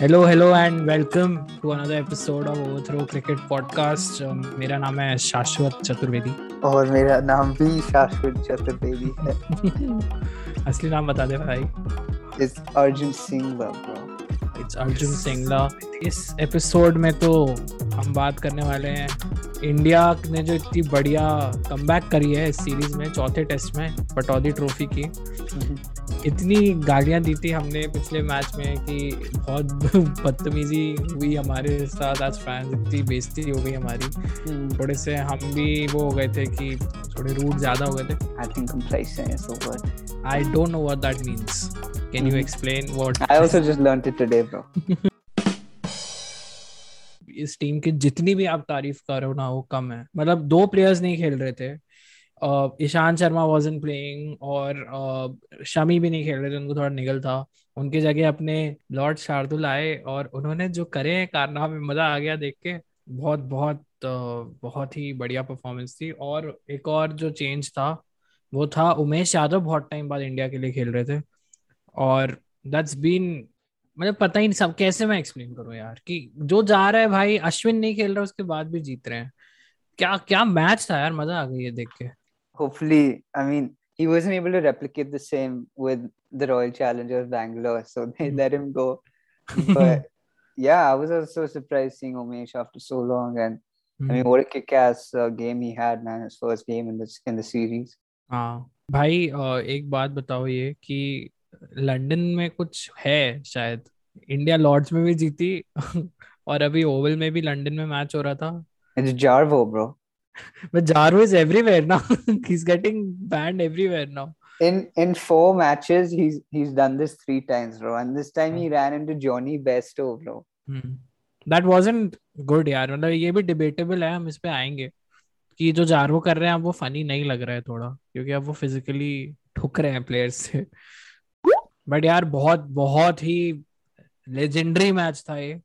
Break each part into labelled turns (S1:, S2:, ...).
S1: Hello hello and welcome to another episode of Overthrow cricket podcast मेरा नाम है शाश्वत चतुर्वेदी।
S2: और मेरा नाम भी शाश्वत चतुर्वेदी है।
S1: असली नाम बता दे भाई।
S2: It's Arjun Singla bro
S1: it's Arjun Singla इस एपिसोड में तो हम बात करने वाले हैं इंडिया ने जो इतनी बढ़िया कमबैक करी है इस सीरीज़ में चौथे टेस्ट में पटौदी ट्रॉफी की। इतनी गालियाँ दी थी हमने पिछले मैच में कि बहुत बदतमीजी हुई हमारे साथ आज फैंस इतनी बेइज्जती हो गई हमारी। थोड़े से हम भी वो हो गए थे कि थोड़े रूट ज़्यादा हो गए थे।
S2: I think complacent is the word.
S1: I don't know what that means can you explain what
S2: I also just learned it today, bro.
S1: इस टीम की जितनी भी आप तारीफ़ कर रहे हो ना वो कम है। मतलब दो प्लेयर्स नहीं खेल रहे थे। ईशान शर्मा वॉजन प्लेइंग और uh, शमी भी नहीं खेल रहे थे उनको थोड़ा निगल था। उनके जगह अपने लॉर्ड शार्दुल आए और उन्होंने जो करे हैं कारनामे मज़ा आ गया देख के। बहुत बहुत uh, बहुत ही बढ़िया परफॉर्मेंस थी। और एक और जो चेंज था वो था उमेश यादव बहुत टाइम बाद इंडिया के लिए खेल रहे थे। और दैट्स बीन मतलब पता ही नहीं सब कैसे मैं एक्सप्लेन करूँ यार कि जो जा रहा है भाई अश्विन नहीं खेल रहा उसके बाद भी जीत रहे हैं। क्या क्या मैच था यार मज़ा आ गई है देख के।
S2: Hopefully, I mean, he wasn't able to replicate the same with the Royal Challengers Bangalore, so they
S1: Hmm.
S2: let him go. But yeah, I was also surprised seeing Umesh after so long, and I mean, what a kick-ass uh, game he had, man! His first game in this in the series.
S1: हाँ भाई अ, एक बात बताओ ये कि London में कुछ है शायद इंडिया लॉर्ड्स में भी जीती और अभी ओवल में भी लंदन में मैच हो रहा था
S2: It's Jarvo, bro.
S1: but Jarvo is everywhere now he's getting banned everywhere now
S2: In in four matches, he's he's done this three times, bro. And this time he ran into Johnny Besto, bro.
S1: That wasn't good यार मतलब ये भी debatable है हम इस पे आएँगे कि जो जारवो कर रहे हैं अब वो फनी नहीं लग रहा है थोड़ा क्योंकि अब वो फिजिकली ठुक रहे हैं प्लेयर्स से बट यार बहुत बहुत ही लेजेंडरी मैच था ये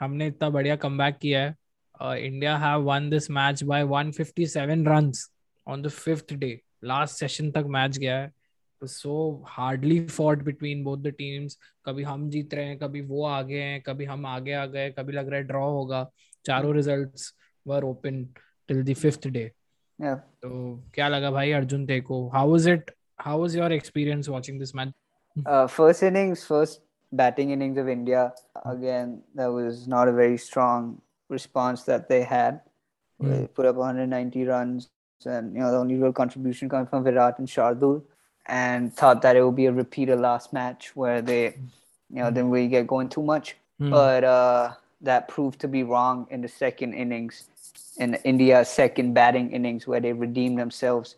S1: हमने इतना बढ़िया कमबैक किया है India have won this match by 157 runs on the fifth day last session तक मैच गया है so hardly fought between both the teams कभी हम जीत रहे हैं कभी वो आगे हैं कभी हम आगे आ गए कभी लग रहा है ड्रॉ होगा चारों results were open till the fifth day
S2: Yeah.
S1: तो क्या लगा भाई अर्जुन तेको how was it how was your experience watching this match
S2: Uh, first innings, first batting innings of India. Again, that was not a very strong response that they had. They
S1: Hmm.
S2: put up 190 runs, and you know the only real contribution coming from Virat and Shardul, and thought that it would be a repeat of last match where they, you know, didn't really get going too much.
S1: Hmm.
S2: But uh, that proved to be wrong in the second innings, in India's second batting innings, where they redeemed themselves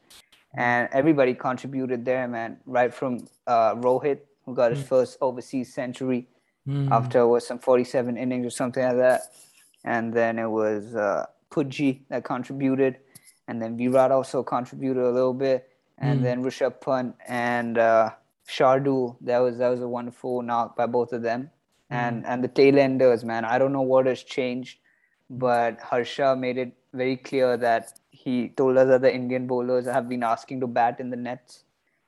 S2: and everybody contributed there, man. Right from uh, Rohit, who got his first overseas century
S1: Hmm.
S2: after was some 47 innings or something like that, and then it was uh, Pudji that contributed, and then Virat also contributed a little bit, and
S1: Hmm.
S2: then Rishabh Pant and uh, Shardul. That was that was a wonderful knock by both of them, and and the tailenders, man. I don't know what has changed, but Harsha made it very clear that he told us that the Indian bowlers have been asking to bat in the nets.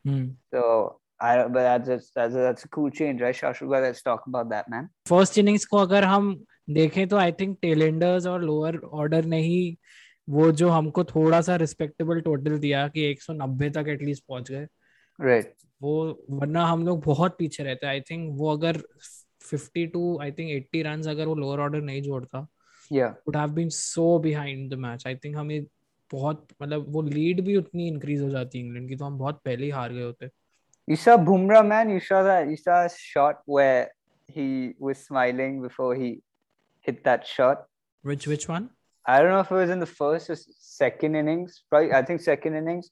S1: Hmm.
S2: So I don't, but that's just, that's a, that's a cool change, right, Shashruga? Let's talk about that, man.
S1: First innings को अगर हम देखें तो I think tailenders और lower order ने ही वो जो हमको थोड़ा सा रिस्पेक्टेबल टोटल दिया कि 190 तक एटलीस्ट पहुँच गए राइट
S2: Right.
S1: वो वरना हम लोग बहुत पीछे रहते आई थिंक वो अगर 50 टू आई थिंक 80 रन अगर वो लोअर ऑर्डर नहीं जोड़ता
S2: Yeah.
S1: Would have been so behind the match I think हमें बहुत मतलब वो लीड भी उतनी इंक्रीज हो जाती इंग्लैंड की तो हम बहुत पहले ही हार गए होते
S2: You saw Bumrah, man. You saw that. You saw a shot where he was smiling before he hit that shot.
S1: which which one
S2: I don't know if it was in the first or second innings. Probably, I think second innings.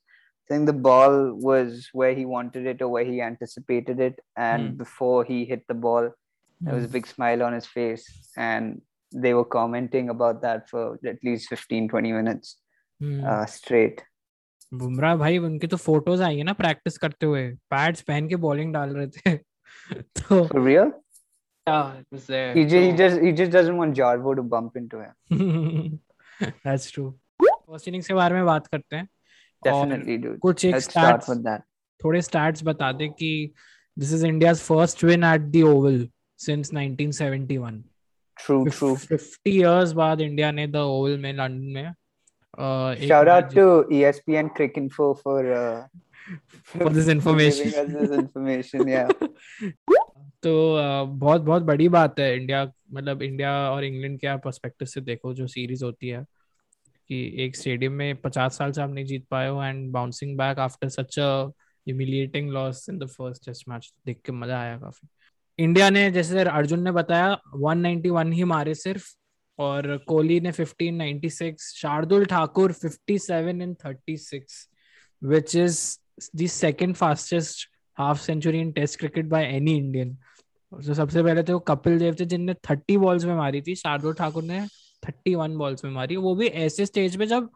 S2: I think the ball was where he wanted it or where he anticipated it, and
S1: Hmm.
S2: before he hit the ball, there was a big smile on his face, and they were commenting about that for at least 15, 20 minutes
S1: Hmm.
S2: uh, straight.
S1: Bumrah भाई उनकी तो photos आई है ना practice करते हुए pads पहन के bowling डाल रहे थे तो
S2: For real?
S1: yeah, it was there.
S2: He just, he
S1: So-
S2: just he just doesn't want Jarvo to bump into him.
S1: That's true. First innings के बारे में बात करते हैं
S2: Definitely, dude.
S1: कुछ एक
S2: Let's start
S1: stats
S2: with that.
S1: थोड़े stats बता दे कि this is India's first win at the Oval since 1971
S2: True, true.
S1: 50 years बाद इंडिया ने द ओवल में लंदन में uh,
S2: Shout out to E ESPN Cricinfo for uh,
S1: for this information
S2: giving us this information. Yeah.
S1: तो बहुत बहुत बड़ी बात है इंडिया मतलब इंडिया और इंग्लैंड के पर्सपेक्टिव से देखो जो सीरीज़ होती है, कि एक स्टेडियम में पचास साल से आप नहीं जीत पाए हो and bouncing back after such a humiliating loss in the first test match देख के मज़ा आया काफ़ी। इंडिया ने, जैसे अर्जुन ने बताया 191 ही मारे सिर्फ़, और कोहली ने 1596 Shardul Thakur 57 in 36 which is the second fastest half century in test cricket by any Indian तो सबसे पहले तो कपिल देव थे जिनने 30 बॉल्स में मारी थी, शार्दुल ठाकुर ने 31 बॉल्स में मारी वो भी ऐसे स्टेज पे जब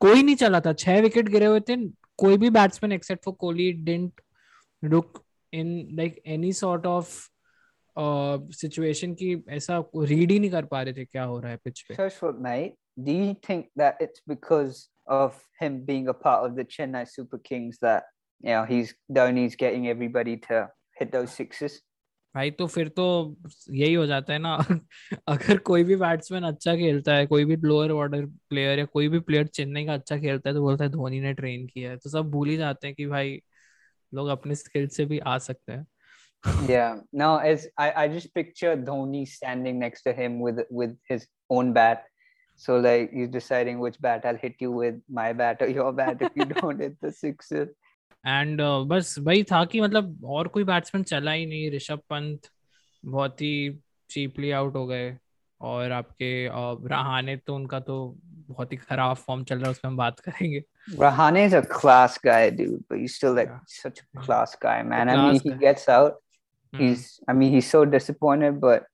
S1: कोई नहीं चला था, छह विकेट गिरे हुए थे, कोई भी batsman except for Kohli didn't look in like any sort of situation की ऐसा रीड ही नहीं कर पा रहे थे क्या हो रहा है पिच पे
S2: do you think that it's because of him being a part of the Chennai Super Kings that, you know, he's, Dhoni's getting everybody to hit those sixes?
S1: भाई तो फिर तो यही हो जाता है ना अगर कोई भी बैट्समैन अच्छा खेलता है कोई भी लोअर ऑर्डर प्लेयर या कोई भी प्लेयर चेन्नई का अच्छा खेलता है तो बोलता है धोनी ने ट्रेन किया है तो सब भूल ही जाते हैं कि भाई लोग अपने स्किल से भी आ सकते हैं
S2: Yeah. No, as I, I just picture Dhoni standing next to him with with his own bat. So like he's deciding which bat I'll hit you with, my bat or your bat if you don't hit the sixes.
S1: And uh, बस वही था कि मतलब और कोई batsman चला ही नहीं ऋषभ पंत बहुत ही चीपली आउट हो गए। और आपके uh, रहाने तो उनका तो बहुत ही खराब फॉर्म चल रहा है उसमें हम बात करेंगे।
S2: Rahane is a class guy dude but you still like such a class guy man I mean he gets out he's I mean he so disappointed but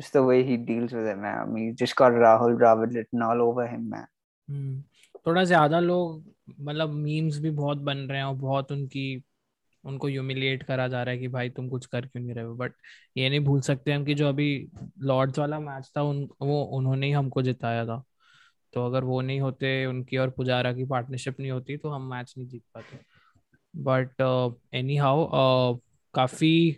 S2: just the way he deals with it man I mean just got Rahul Dravid written all over him man
S1: थोड़ा ज़्यादा लोग मतलब memes भी बहुत बन रहे हैं और बहुत उनकी उनको ह्यूमिलिएट करा जा रहा है कि भाई तुम कुछ कर क्यों नहीं रहे हो। बट ये नहीं भूल सकते हम कि जो अभी लॉर्ड्स वाला मैच था उन वो उन्होंने ही हमको जिताया था। तो अगर वो नहीं होते उनकी और पुजारा की पार्टनरशिप नहीं होती तो हम मैच नहीं जीत पाते। बट एनी हाउ काफ़ी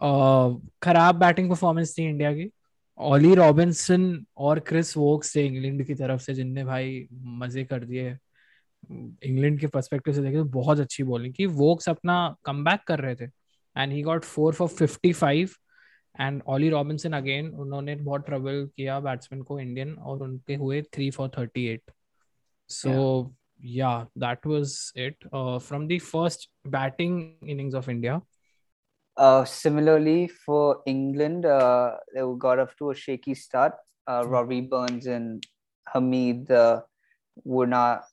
S1: uh, खराब बैटिंग परफॉर्मेंस थी इंडिया की। ओली रॉबिन्सन और क्रिस वोक्स थे इंग्लैंड की तरफ़ से जिनने भाई मज़े कर दिए इंग्लैंड के पर्सपेक्टिव से देखे तो बहुत अच्छी बॉलिंग की। वोक्स अपना कम कर रहे थे and he got four for fifty five and Ollie Robinson again उन्होंने बहुत ट्रबल किया बैट्समैन को इंडियन और उनके हुए three for thirty eight so या that was it from the first batting innings of India
S2: Uh, similarly for England, uh, they got off to a shaky start. Uh, Robbie Burns and Hamid uh, were not.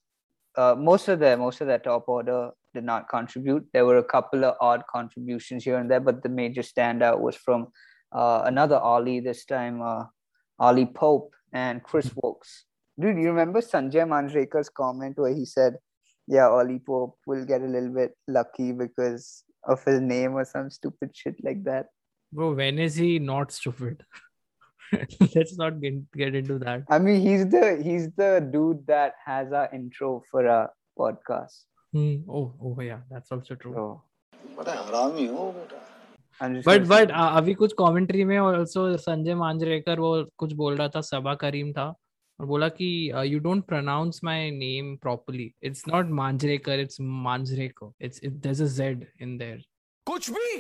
S2: Uh, most of their most of their top order did not contribute. There were a couple of odd contributions here and there, but the major standout was from uh, another Ollie this time, uh, Ollie Pope and Chris Wokes. Dude, you remember Sanjay Manjrekar's comment where he said, "Yeah, Ollie Pope will get a little bit lucky because." of his name or some stupid shit like that.
S1: bro when is he not stupid let's not get, get into that
S2: I mean, he's the he's the dude that has our intro for our podcast.
S1: Hmm. oh oh yeah that's also true
S2: So
S3: बड़ा हरामी हो बेटा
S2: I'm just
S1: but
S2: gonna
S1: but
S2: say-
S1: अभी कुछ commentary में also Sanjay Manjrekar वो कुछ बोल रहा था सबा करीम था और बोला कि you don't pronounce my name properly it's not Manjrekar it's Manjrekar it's it there is a Z in there
S3: कुछ भी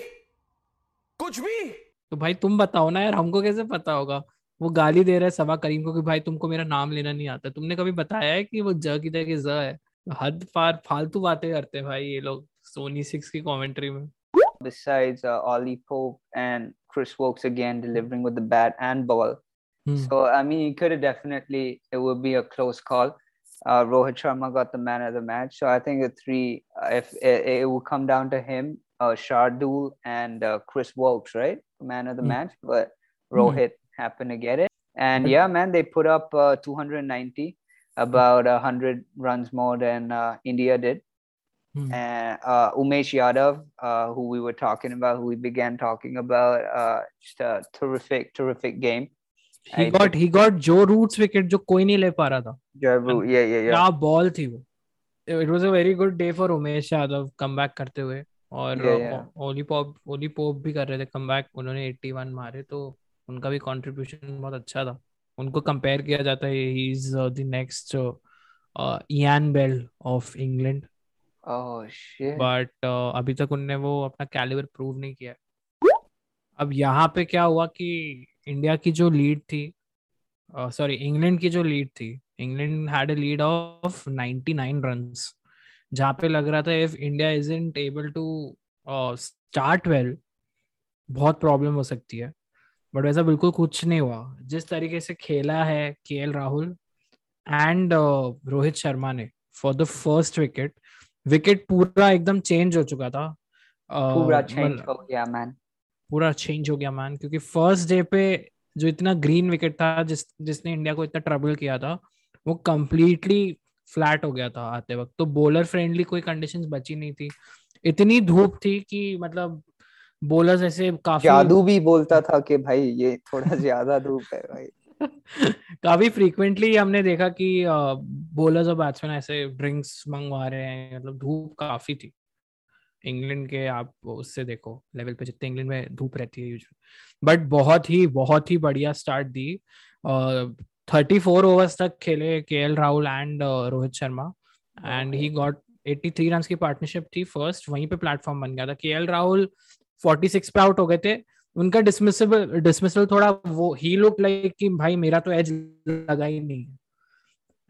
S3: कुछ भी।
S1: तो भाई तुम बताओ ना यार हमको कैसे पता होगा? वो गाली दे रहा है सबा करीम को कि भाई तुमको मेरा नाम लेना नहीं आता। तुमने कभी बताया है कि वो ज की जगह ज है? हद पार फालतू बातें करते हैं भाई ये लोग सोनी सिक्स की कमेंट्री में।
S2: Besides uh, Ollie Pope and Chris Wokes again delivering with the bat and ball.
S1: Hmm.
S2: So I mean, it could have definitely it would be a close call. Uh, Rohit Sharma got the man of the match, so I think the three, uh, if it, it will come down to him, uh, Shardul and uh, Chris Wokes, right, man of the
S1: Hmm.
S2: match. But Rohit happened to get it, and yeah, man, they put up uh, 290, about a hundred runs more than uh, India did.
S1: Hmm.
S2: And uh, Umesh Yadav, uh, who we were talking about, who we began talking about, uh, just a terrific, terrific game.
S1: He
S2: I
S1: got he got Joe Root's wicket जो कोई नहीं ले पा रहा था।
S2: Yeah, yeah, yeah.
S1: क्या ball थी वो। It was a very good day for Umesh Yadav back करते हुए। और. ओली पॉप ओली पोप भी कर रहे थे कमबैक उन्होंने 81 मारे तो उनका भी कंट्रीब्यूशन बहुत अच्छा था। उनको कंपेयर किया जाता है he is the next Ian Bell of England
S2: Oh shit.
S1: But अभी तक उनने वो अपना कैलिबर प्रूव नहीं किया। अब यहाँ पे क्या हुआ कि इंडिया की जो लीड थी सॉरी इंग्लैंड की जो लीड थी England had a lead of 99 runs जहाँ पे लग रहा था if India isn't able to start well बहुत प्रॉब्लम हो सकती है। बट वैसा बिल्कुल कुछ नहीं हुआ। जिस तरीके से खेला है के राहुल एंड रोहित शर्मा ने for the first wicket wicket पूरा एकदम चेंज हो चुका था। Uh,
S2: पूरा
S1: मतलब-
S2: change हो गया man.
S1: पूरा चेंज हो गया मैन क्योंकि फ़र्स्ट डे पे जो इतना ग्रीन विकेट था जिस जिसने इंडिया को इतना ट्रबल किया था वो कम्प्लीटली फ्लैट हो गया था आते वक्त. तो बॉलर फ्रेंडली कोई कंडीशंस बची नहीं थी. इतनी धूप थी कि मतलब बॉलर्स ऐसे काफ़ी
S2: जादू भी बोलता था कि भाई ये थोड़ा ज़्यादा धूप है भाई।
S1: काफ़ी फ्रीक्वेंटली हमने देखा कि बॉलर्स और बैट्समैन ऐसे ड्रिंक्स मंगवा रहे हैं मतलब धूप काफ़ी थी। इंग्लैंड के आप उससे देखो लेवल पे जितने इंग्लैंड में धूप रहती है यूजुअली बट बहुत ही बहुत ही बढ़िया स्टार्ट दी। थर्टी फोर ओवर्स तक खेले के L Rahul and Rohit Sharma. And he got 83 run की पार्टनरशिप थी फ़र्स्ट वहीं पे प्लेटफॉर्म बन गया था। के एल राहुल 46 पे आउट हो गए थे। उनका डिसमिसल डिसमिसल थोड़ा वो ही लुक लाइक कि भाई मेरा तो एज लगा ही नहीं।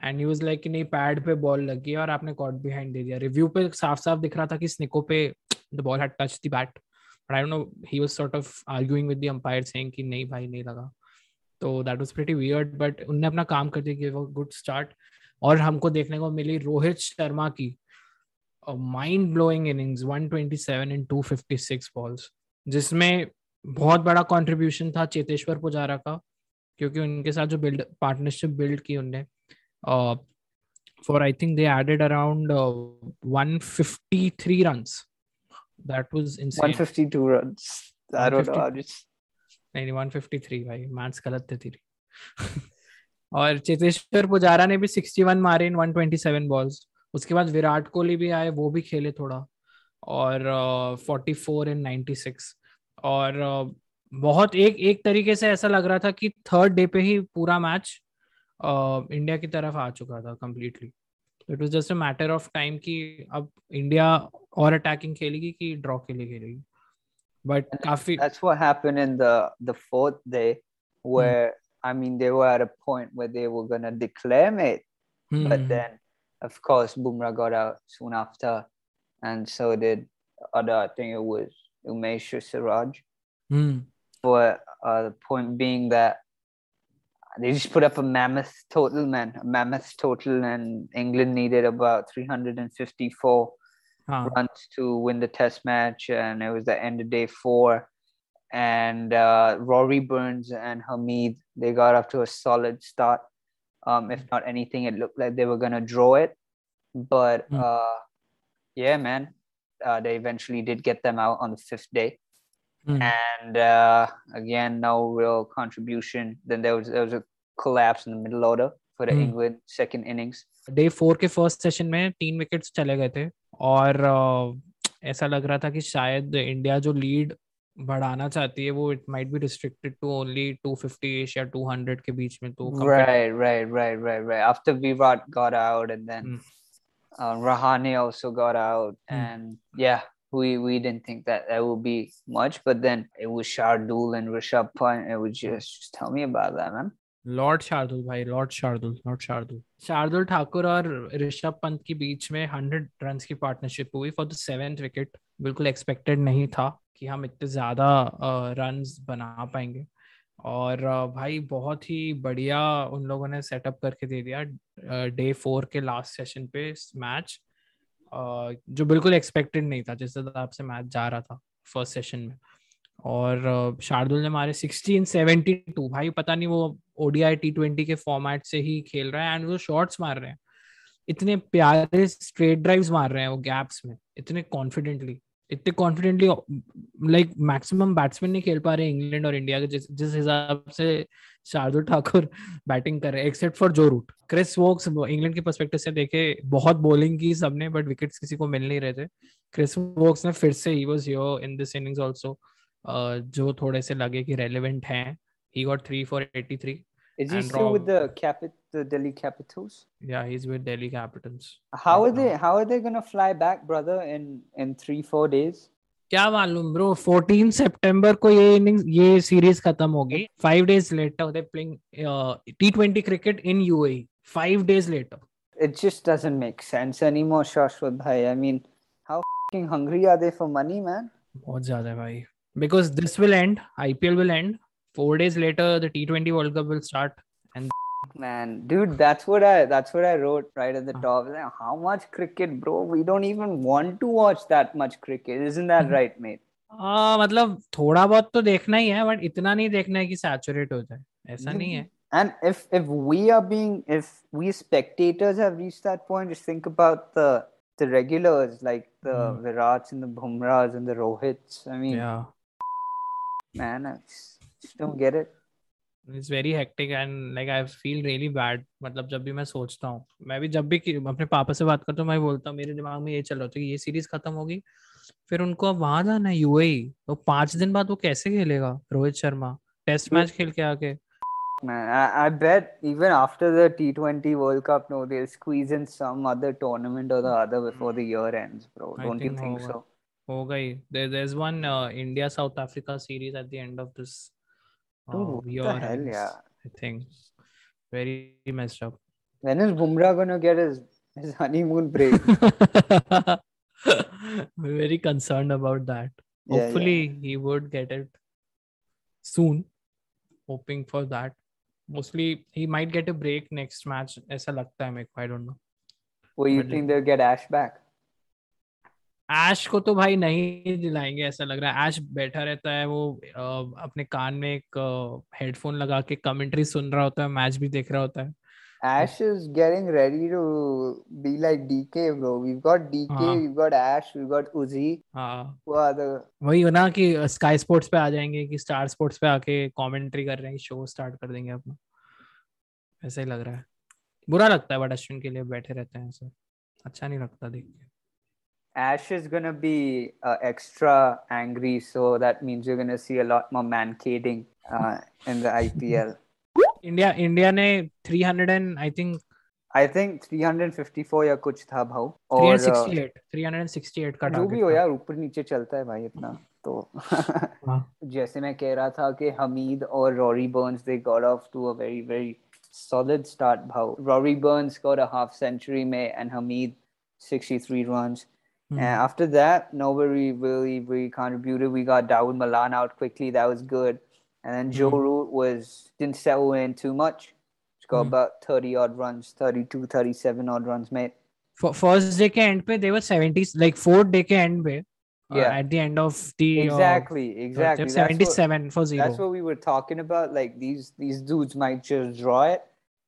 S1: एंड वाज लाइक कि नहीं पैड पे बॉल लगी और आपने कॉट बिहाइंड दे दिया. रिव्यू पे साफ़ साफ़ दिख रहा था कि स्निको पे the ball had touch the bat but I don't know he was sort of arguing with the umpire saying कि नहीं भाई, नहीं लगा. तो that was pretty weird but उनने अपना काम कर दिया गिव अ गुड स्टार्ट और हमको देखने को मिली रोहित शर्मा की mind blowing innings 127 in 256 balls जिसमें बहुत बड़ा कंट्रीब्यूशन था चेतेश्वर पुजारा का, क्योंकि उनके साथ जो बिल्ड पार्टनरशिप बिल्ड की उनने for I think they added around 153 runs that was insane
S2: 152 runs. I don't know.
S1: 150.
S2: I'm just
S1: नहीं नहीं 153 भाई मैथ्स गलत थे तेरी और चेतेश्वर पुजारा ने भी 61 मारे इन 127 बॉल्स उसके बाद विराट कोहली भी आए वो भी खेले थोड़ा और फोर्टी फोर इन 96 और uh, बहुत एक एक तरीके से ऐसा लग रहा था कि थर्ड डे पे ही पूरा मैच इंडिया की तरफ आ चुका था completely it was just a matter of time कि अब इंडिया और अटैकिंग खेलेगी कि ड्रॉ के लिए खेलेगी बट काफी
S2: that's what happened in the the fourth day, where I mean they were at a point where they were gonna declare it, but
S1: Hmm.
S2: then of course Bumrah got out soon after, and so did other. I think it was Umesh Siraj.
S1: Hmm.
S2: But uh, the point being that they just put up a mammoth total, man, a mammoth total, and England needed about 354
S1: हाँ
S2: runs to win the test match and it was the end of day four. And uh, rory burns and hamid they got off to a solid start. Um, if not anything it looked like they were going to draw it. But
S1: Hmm.
S2: uh, yeah man uh, they eventually did get them out on the fifth day
S1: Hmm.
S2: and uh, again no real contribution then there was there was a collapse in the middle order for the
S1: Hmm.
S2: england second innings
S1: day four के first session में तीन wickets चले गए थे और अ, ऐसा लग रहा था कि शायद इंडिया जो लीड बढ़ाना चाहती है वो it might be restricted to only 250 या 200 के बीच में तो compare-
S2: Right, right, right, right, right. After Virat got out, and then
S1: Mm.
S2: uh, Rahane also got out,
S1: Mm.
S2: and yeah, we we didn't think that that would be much, but then it was Shardul and Rishabh Pant. It was just, just tell me about that, man.
S1: Lord Shardul भाई Lord Shardul Lord Shardul Shardul Thakur और ऋषभ पंत के बीच में hundred run की partnership हुई for the seventh wicket बिल्कुल expected नहीं था कि हम इतने ज़्यादा रन्स बना पाएँगे और भाई बहुत ही बढ़िया उन लोगों ने सेटअप करके दे दिया डे फोर के लास्ट सेशन पे मैच जो बिल्कुल एक्सपेक्टेड नहीं था, जिस हिसाब से मैच जा रहा था फ़र्स्ट सेशन में। और शार्दुल ने मारे 16 72 भाई, पता नहीं वो ओडीआई टी ट्वेंटी के फॉर्मेट से ही खेल रहा है एंड वो शॉर्ट्स मार रहे हैं। इतने प्यारे स्ट्रेट ड्राइव्स मार रहे हैं वो गैप्स में, इतने कॉन्फिडेंटली इतने कॉन्फिडेंटली लाइक मैक्सिमम बैट्समैन नहीं खेल पा रहे इंग्लैंड और इंडिया के, जिस हिसाब से शार्दुल ठाकुर बैटिंग कर रहे हैं except for Joe Root Chris Woakes England के पर्सपेक्टिव से देखे, बहुत बॉलिंग की सबने बट विकेट्स किसी को मिल नहीं रहे थे। क्रिस वोक्स ने फिर से ही was here in this innings also जो थोड़े से लगे कि रेलिवेंट हैं। He got 3 for 83
S2: Is he
S1: And
S2: still with
S1: Rob-
S2: the Capit the Delhi Capitals?
S1: yeah he's with delhi capitals
S2: How are
S1: Right
S2: they
S1: now.
S2: how are they gonna fly back, brother, in in three, four days?
S1: क्या मालूम bro 14 सितंबर को ये innings ये series खत्म होगी five days later they playing T twenty cricket in UAE five days later
S2: It just doesn't make sense anymore, Shashwat bhai. I mean, how fucking hungry are they for money, man?
S1: बहुत ज्यादा है भाई because this will end IPL will end Four days later the T twenty world cup will start
S2: Man, dude, that's what I that's what I wrote right at the
S1: Uh.
S2: top. Like, how much cricket, bro? We don't even want to watch that much cricket. Isn't that
S1: Mhm.
S2: right, mate?
S1: आ, मतलब थोड़ा बहुत तो देखना ही है but इतना नहीं देखना है कि सैचुरेट हो जाए ऐसा नहीं है
S2: And if if we are being if we spectators have reached that point, just think about the the regulars like the
S1: Mm.
S2: Virats and the Bumrahs and the Rohits. I mean,
S1: या
S2: man, I just, just don't get it.
S1: It's very hectic and like I feel really bad मतलब जब भी मैं सोचता हूँ मैं भी जब भी कि- अपने पापा से बात करता हूँ मैं बोलता हूँ मेरे दिमाग में ये चल रहा होता है कि ये सीरीज़ खत्म होगी फिर उनको अब वहाँ जाना है यूएई तो पाँच दिन बाद वो कैसे खेलेगा रोहित शर्मा टेस्ट मैच खेल के आके
S2: Man, I, I bet even after the T20 World Cup, no, they'll squeeze in some other tournament or the other before the year ends, bro.
S1: I
S2: Don't you
S1: think
S2: think
S1: होगा.
S2: so?
S1: हो there there's one uh, India South Africa series at the end of this
S2: Dude,
S1: uh,
S2: what the
S1: year
S2: hell,
S1: ends,
S2: yeah.
S1: I think very messed up
S2: When is Bumrah gonna get his, his honeymoon break?
S1: We're very concerned about that.
S2: Yeah, yeah.
S1: Hopefully, he would get it soon. Hoping for that. Mostly, he might get a break next match. ऐसा लगता है मेरे को. I don't know.
S2: Or you
S1: But
S2: think they'll get Ash back?
S1: Ash को तो भाई नहीं दिलाएँगे ऐसा लग रहा है। ऐश बैठा रहता है वो अ, अपने कान में एक हेडफोन लगा के कमेंट्री सुन रहा होता है मैच भी देख रहा होता है।
S2: Ash is getting ready to be like DK, bro. We've got DK,
S1: हाँ.
S2: we've got Ash, we've got Uzi.
S1: हाँ।
S2: Who are the
S1: वही हो ना कि स्काई स्पोर्ट्स पे आ जाएँगे कि स्टार स्पोर्ट्स पे आके कमेंट्री कर रहे हैं शो स्टार्ट कर देंगे अपना। ऐसा ही लग रहा है। बुरा लगता है बट अश्विन के लिए बैठे रहते हैं ऐसे। अच्छा नहीं लगता देख के।
S2: Ash is gonna be uh, extra angry, so that means you're gonna see a lot more mancading uh, in the IPL.
S1: India India ने 300 and I think
S2: I think 354 या कुछ था भाव और uh,
S1: 368 368 का
S2: जो भी
S1: टारगेट
S2: हो यार ऊपर नीचे चलता है भाई इतना तो
S1: हाँ
S2: जैसे मैं कह रहा था कि हमीद और Rory Burns they got off to a very very solid start भाव Rory Burns got a half century में and Hamid 63 runs
S1: Mm.
S2: And after that, nobody really, really contributed. We got Dawood Malan out quickly. That was good. And then Joe
S1: mm.
S2: Root was didn't settle in too much. Scored
S1: mm.
S2: about 30 odd runs, 32, 37 odd runs made.
S1: For first day ke end pe, they were 70s, like fourth day ke end pe.
S2: Uh, yeah.
S1: At the end of the
S2: exactly, uh, exactly. 77 what,
S1: for
S2: zero.
S1: That's
S2: what we were talking about. Like these these dudes might just draw it.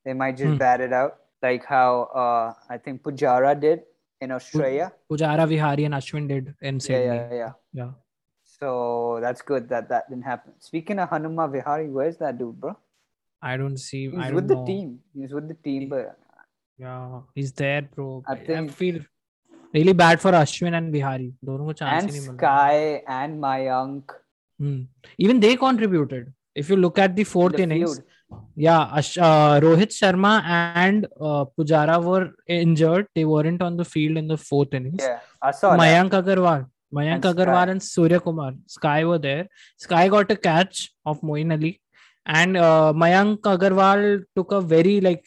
S2: They might just
S1: hmm.
S2: bat it out, like how uh, I think Pujara did in Australia.
S1: Pujara Vihari and Ashwin did in Sydney.
S2: Yeah, yeah,
S1: yeah. yeah.
S2: So that's good that that didn't happen. Speaking of Hanuma Vihari, where's that dude, bro?
S1: I don't see.
S2: He's
S1: don't
S2: with
S1: know.
S2: the team. He's with the team, but
S1: yeah, he's there, bro.
S2: I, think...
S1: I feel really bad for Ashwin and Vihari. Don't know
S2: and Sky and Mayank.
S1: Hmm. Even they contributed. If you look at the fourth
S2: the
S1: innings,
S2: field.
S1: Yeah uh, Rohit Sharma and uh, Pujara were injured they weren't on the field in the fourth innings
S2: Yeah, I saw that.
S1: Mayank Agarwal Mayank
S2: And Sky.
S1: Agarwal and Surya Kumar Sky were there Sky got a catch of Moeen Ali and uh, Mayank Agarwal took a very like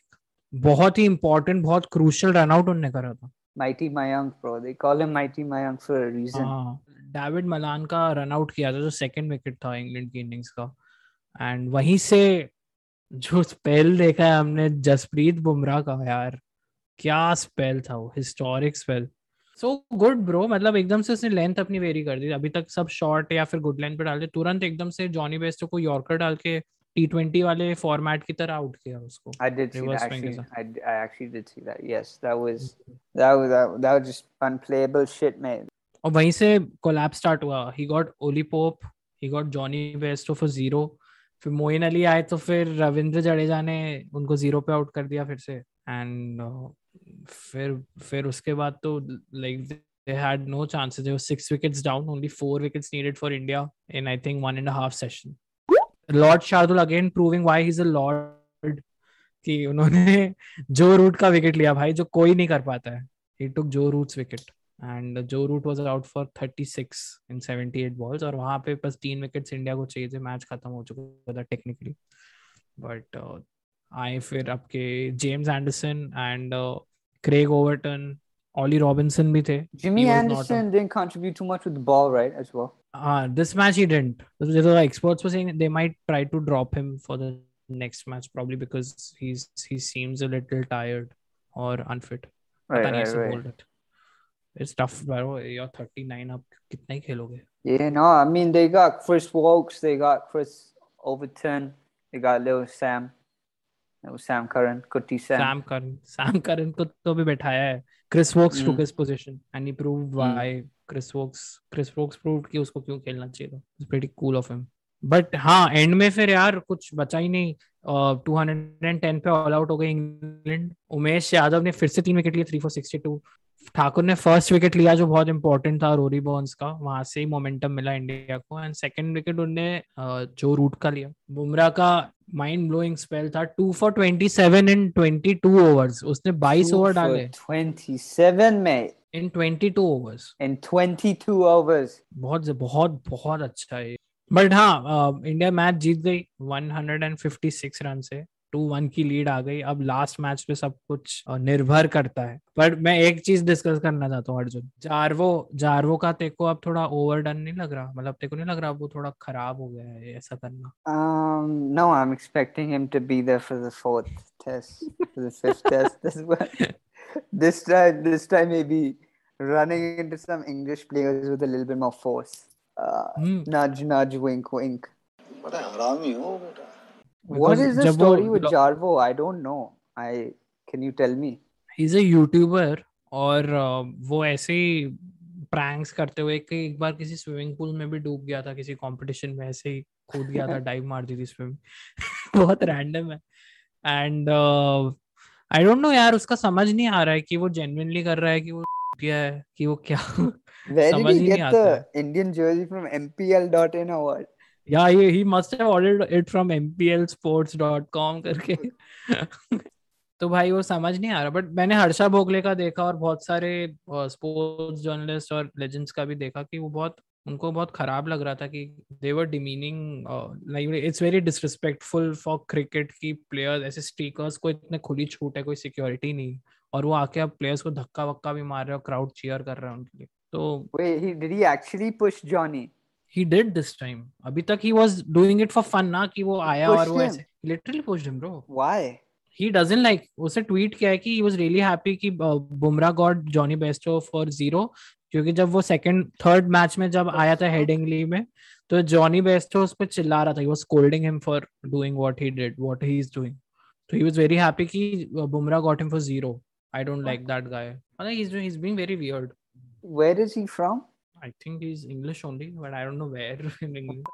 S1: बहुत ही important बहुत crucial run out उनने करा था
S2: Mighty Mayank, bro. They call him Mighty Mayank for a reason.
S1: हाँ David Malan का run out किया था जो सेकंड विकेट था इंग्लैंड की इनिंग्स का एंड वहीं से जो स्पेल देखा है हमने जसप्रीत बुमराह का यार। क्या स्पेल था वो historic spell so good bro मतलब एकदम से उसने लेंथ अपनी वेरी कर दी। अभी तक सब शॉर्ट या फिर गुड लेंथ पे डालते तुरंत एकदम से जॉनी बेस्टो को यॉर्कर डाल के टी ट्वेंटी वाले फॉर्मेट की तरह आउट किया उसको।
S2: I did see
S1: Reverse
S2: that.
S1: swing is
S2: Actually, I, I actually did see that. Yes, that was that was that, that was just unplayable shit, mate.
S1: और वहीं से कोलैप स्टार्ट हुआ। He got Ollie Pope he got Jonny Bairstow for zero फिर मोइन अली आए तो फिर रविंद्र जडेजा ने उनको ज़ीरो पे आउट कर दिया फिर से। एंड uh, फिर फिर उसके बाद तो like they had no chances there six wickets down only four wickets needed for India in I think one and a half session lord Shardul again proving why he is a lord कि उन्होंने जो Root का wicket लिया भाई, जो कोई नहीं कर पाता है। He took Joe Root's wicket and Joe Root was out for thirty six in seventy eight balls और वहाँ पे बस तीन विकेट्स इंडिया को चाहिए थे। मैच खत्म हो चुका था टेक्निकली बट आए फिर आपके James Anderson and Craig Overton Ollie Robinson भी थे।
S2: Jimmy Anderson didn't contribute
S1: It's tough, bro. You're 39 अब कितना ही खेलोगे?
S2: Yeah, no, I mean they got Chris Wokes, they got Chris Overton, they got little Sam, little Sam Curran, Kutti Sam.
S1: Sam Curran, Sam Curran को तो भी बैठाया है. Chris Wokes mm. took
S2: Hmm.
S1: his position and he proved why Chris Wokes Chris Wokes proved कि उसको क्यों खेलना चाहिए था. It's pretty cool of him. But हाँ एंड में फिर यार कुछ बचा ही नहीं टू हंड्रेड एंड टेन पे ऑल आउट हो गई इंग्लैंड उमेश यादव ने फिर से तीन विकेट लिए three four sixty two Thakur ने फ़र्स्ट विकेट लिया जो बहुत इंपॉर्टेंट था रोरी बॉन्स का वहाँ से ही मोमेंटम मिला इंडिया को एंड सेकंड विकेट उनने जो रूट का लिया। बुमराह का माइंड ब्लोइंग स्पेल था two for twenty seven in twenty two overs उसने बाईस ओवर डाले।
S2: 27, mate,
S1: in twenty two overs
S2: in 22 overs.
S1: बहुत बहुत बहुत अच्छा है। बट हाँ इंडिया मैच जीत गई 156 रन से। टू वन की लीड आ गई अब लास्ट मैच पे सब कुछ अ, निर्भर करता है पर मैं एक चीज़ डिस्कस करना चाहता हूँ अर्जुन जारवो जारवो का तेको अब थोड़ा ओवर डन नहीं लग रहा मतलब तेको नहीं लग रहा वो थोड़ा खराब हो गया है ऐसा करना
S2: Um, no, I'm expecting him to be there for the fourth test, for the fifth test. This one, this time, this time maybe running into some English players with a little bit more force. Uh,
S1: Hmm.
S2: nudge, nudge, wink, wink.
S3: बड़ा हरामी हो बेटा
S2: What is the story with Jarvo? I don't know. I can you tell me?
S1: he's a YouTuber और वो ऐसे ही pranks करते हुए कि एक बार किसी स्विमिंग पूल में भी डूब गया था किसी कंपटीशन में ऐसे ही कूद गया था डाइव मार दी थी स्विम बहुत रैंडम है एंड आई डोंट नो यार उसका समझ नहीं आ रहा है कि वो जेन्युइनली कर रहा है कि वो क्या है कि वो क्या समझ ही नहीं आता
S2: the Indian jersey from MPL.in what?
S1: या ये he must have ordered it from mplsports.com करके। तो भाई वो समझ नहीं आ रहा बट मैंने हर्षा भोगले का देखा और बहुत सारे स्पोर्ट्स जर्नलिस्ट और लेजेंड्स का भी देखा कि वो बहुत उनको बहुत खराब लग रहा था कि they were demeaning like it's very disrespectful for cricket की प्लेयर्स ऐसे स्टीकर्स को इतने खुली छूट है कोई सिक्योरिटी नहीं। और वो आके अब प्लेयर्स को धक्का वक्का भी मार रहे हैं क्राउड चीयर कर रहे हैं उनके लिए। तो
S2: Wait, he did he actually push Johnny?
S1: He did this time अभी तक he was doing it for fun ना कि वो आया और वो ऐसे literally pushed him bro
S2: Why?
S1: he doesn't like उसे ट्वीट किया है कि he was really happy कि Bumrah got Jonny Bairstow for zero क्योंकि जब वो सेकंड थर्ड मैच में जब आया था हेडिंगली में तो जॉनी बेस्टो उस पर चिल्ला रहा था he was scolding him for doing what he did what he is doing so he was very happy कि Bumrah got him for zero I don't like that guy I think he's he's being very weird
S2: Where is he from?
S1: I think he's English only but I don't know where in England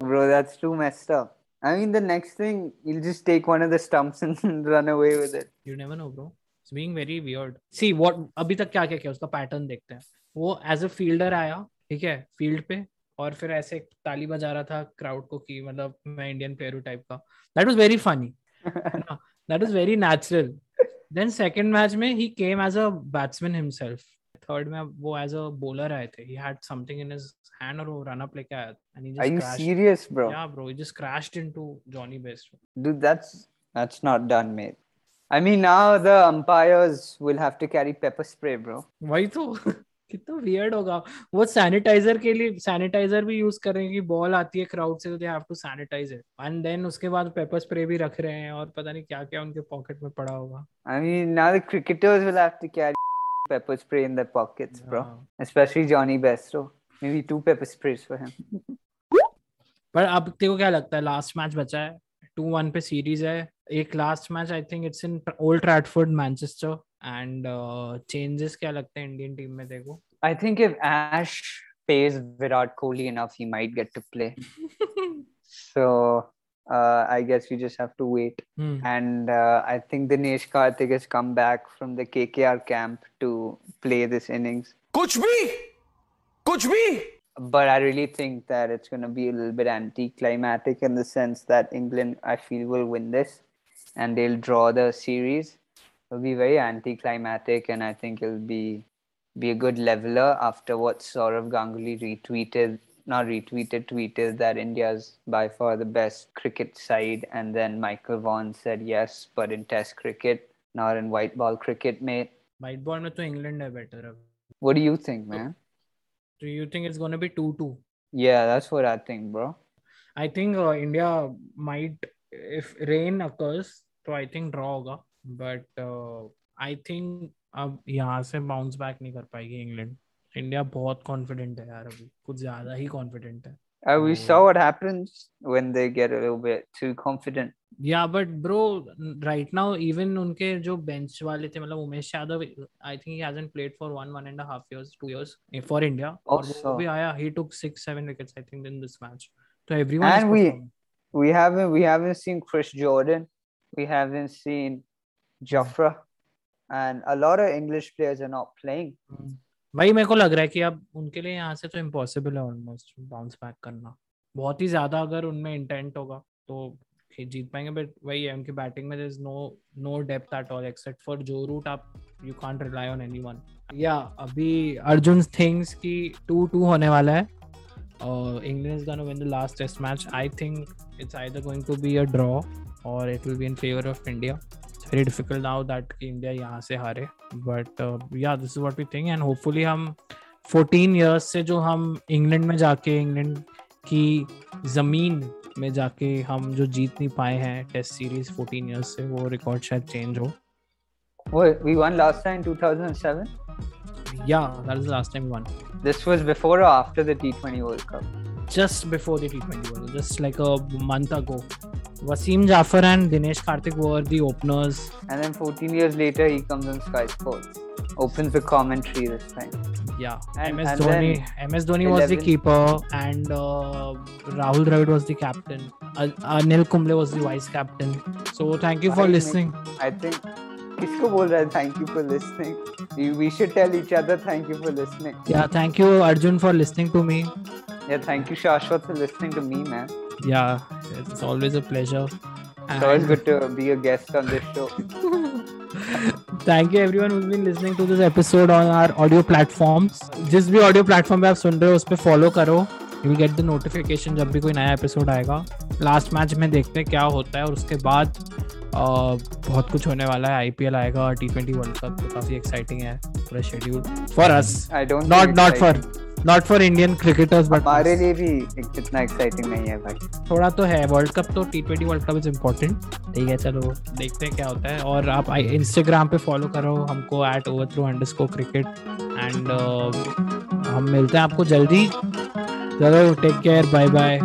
S2: Bro, that's too messed up. I mean, the next thing, he'll just take one of the stumps and run away with it.
S1: You never know, bro. It's being very weird. See what अभी तक क्या क्या किया उसका pattern देखते हैं वो as अ fielder आया ठीक है फ़ील्ड पे और फिर ऐसे ताली बजा रहा था क्राउड को कि मतलब मैं इंडियन प्लेयर हूँ टाइप का that was very funny that was very natural then second match में he came as a batsman himself third में वो एज अ बॉलर आए थे he had something in his hand और वो रन अप लेके आया and
S2: he
S1: just
S2: you
S1: crashed
S2: serious, bro?
S1: या bro he just crashed into Jonny Bairstow
S2: Dude, that's that's not done, mate. I mean, now the umpires will have to carry pepper spray, bro.
S1: वही तो कितना weird होगा वो sanitiser के लिए sanitiser भी use कर रहे हैं कि बॉल आती है क्राउड से तो they have to sanitise it and then उसके बाद पेपर स्प्रे भी रख रहे हैं और पता नहीं क्या क्या उनके पॉकेट में पड़ा होगा
S2: I mean, now the cricketers will have to carry pepper spray in their pockets, bro.
S1: हाँ।
S2: Especially Johnny Besto. Maybe two pepper sprays for him.
S1: पर अब तेरे को क्या लगता है लास्ट मैच बचा है टू वन पे सीरीज है एक last match I think it's in Old Trafford Manchester and changes क्या लगते हैं इंडियन टीम में देखो
S2: I think if Ash pays Virat Kohli enough, he might get to play. so uh, I guess you just have to wait.
S1: Mm.
S2: And uh, I think Dinesh Karthik has come back from the KKR camp to play this innings.
S4: Kuch bhi! Kuch bhi!
S2: But I really think that it's going to be a little bit anticlimactic in the sense that England, I feel, will win this and they'll draw the series. It'll be very anticlimactic, and I think it'll be be a good leveler after what Saurav Ganguly retweeted not retweeted, tweeted that India's by far the best cricket side, and then Michael Vaughan said yes, but in Test cricket, not in white ball cricket, mate.
S1: White ball में तो England है better अब
S2: What do you think, man?
S1: Do you think it's going to be 2-2?
S2: Yeah, that's what I think, bro.
S1: I think uh, India might, if rain occurs, तो I think draw होगा. But uh, I think अब यहाँ से bounce back नहीं कर पाएगी England India बहुत confident है यार अभी कुछ ज़्यादा ही कॉन्फिडेंट है
S2: Uh, we
S1: Oh.
S2: saw what happens when they get a little bit too confident.
S1: या but bro right now even उनके जो बेंच वाले थे मतलब Umesh Yadav I think he hasn't played for one one and half years two years for India और वो
S2: Also.
S1: भी आया he took 6 7 wickets I think in this match तो everyone
S2: And we- We haven't we haven't seen Chris Jordan. We haven't seen Jafra. And a lot of English players are not playing.
S1: वही मेरे को लग रहा है कि अब उनके लिए यहाँ से तो इम्पॉसिबल है ऑलमोस्ट बाउंस बैक करना। बहुत ही ज़्यादा अगर उनमें इंटेंट होगा तो जीत पाएँगे बट वही है, उनकी बैटिंग में is no no depth at all except for Joe Root आप you can't rely on anyone या, अभी अर्जुन थिंग्स की 2-2 होने वाला है, और England is gonna win the last test match I think it's either going to be a draw और it will be in favour of India very difficult now that India यहाँ से हारे बट या this is what we think and hopefully हम 14 years से जो हम England में जाके इंग्लैंड की ज़मीन में जाके हम जो जीत नहीं पाए हैं टेस्ट सीरीज़ 14 इयर्स से वो रिकॉर्ड शायद चेंज हो
S2: we won last time 2007?
S1: या that is last time one
S2: This was before or after the T20 World Cup?
S1: just before the T20 World, just like a month ago. Wasim Jafar and Dinesh Karthik were the openers.
S2: And then 14 years later, he comes on Sky Sports, opens the commentary this time.
S1: Yeah,
S2: And-
S1: MS
S2: and
S1: Dhoni.
S2: then
S1: MS Dhoni was the
S2: 11
S1: keeper, and uh, Rahul Dravid was the captain. Uh, Anil Kumble was the vice captain. So thank you for
S2: Why make-
S1: listening.
S2: I think. किसको बोल रहा है thank you for listening? We, we should tell each other thank you for listening.
S1: Yeah, thank you Arjun for listening to me.
S2: Yeah, thank you Shashwat for listening to me, man.
S1: Yeah, it's always a pleasure.
S2: It's always good to be a guest on this show.
S1: Thank you everyone who's been listening to this episode on our audio platforms जिस भी audio platform पे आप सुन रहे हो उस पे follow करो यू गेट द नोटिफिकेशन जब भी कोई नया एपिसोड आएगा लास्ट मैच में देखते हैं क्या होता है और उसके बाद अ, बहुत कुछ होने वाला है आईपीएल आएगा टी ट्वेंटी वर्ल्ड कप तो काफ़ी एक्साइटिंग है पूरा schedule for us
S2: I don't. Not
S1: not
S2: for
S1: not for Indian cricketers but
S2: हमारे लिए भी एक- इतना एक्साइटिंग नहीं है भाई।
S1: थोड़ा तो है वर्ल्ड कप तो T twenty world cup is important ठीक है चलो देखते हैं क्या होता है। और आप इंस्टाग्राम पे फॉलो करो हमको at overthrow underscore cricket and हम मिलते हैं आपको जल्दी। चलो टेक केयर बाय बाय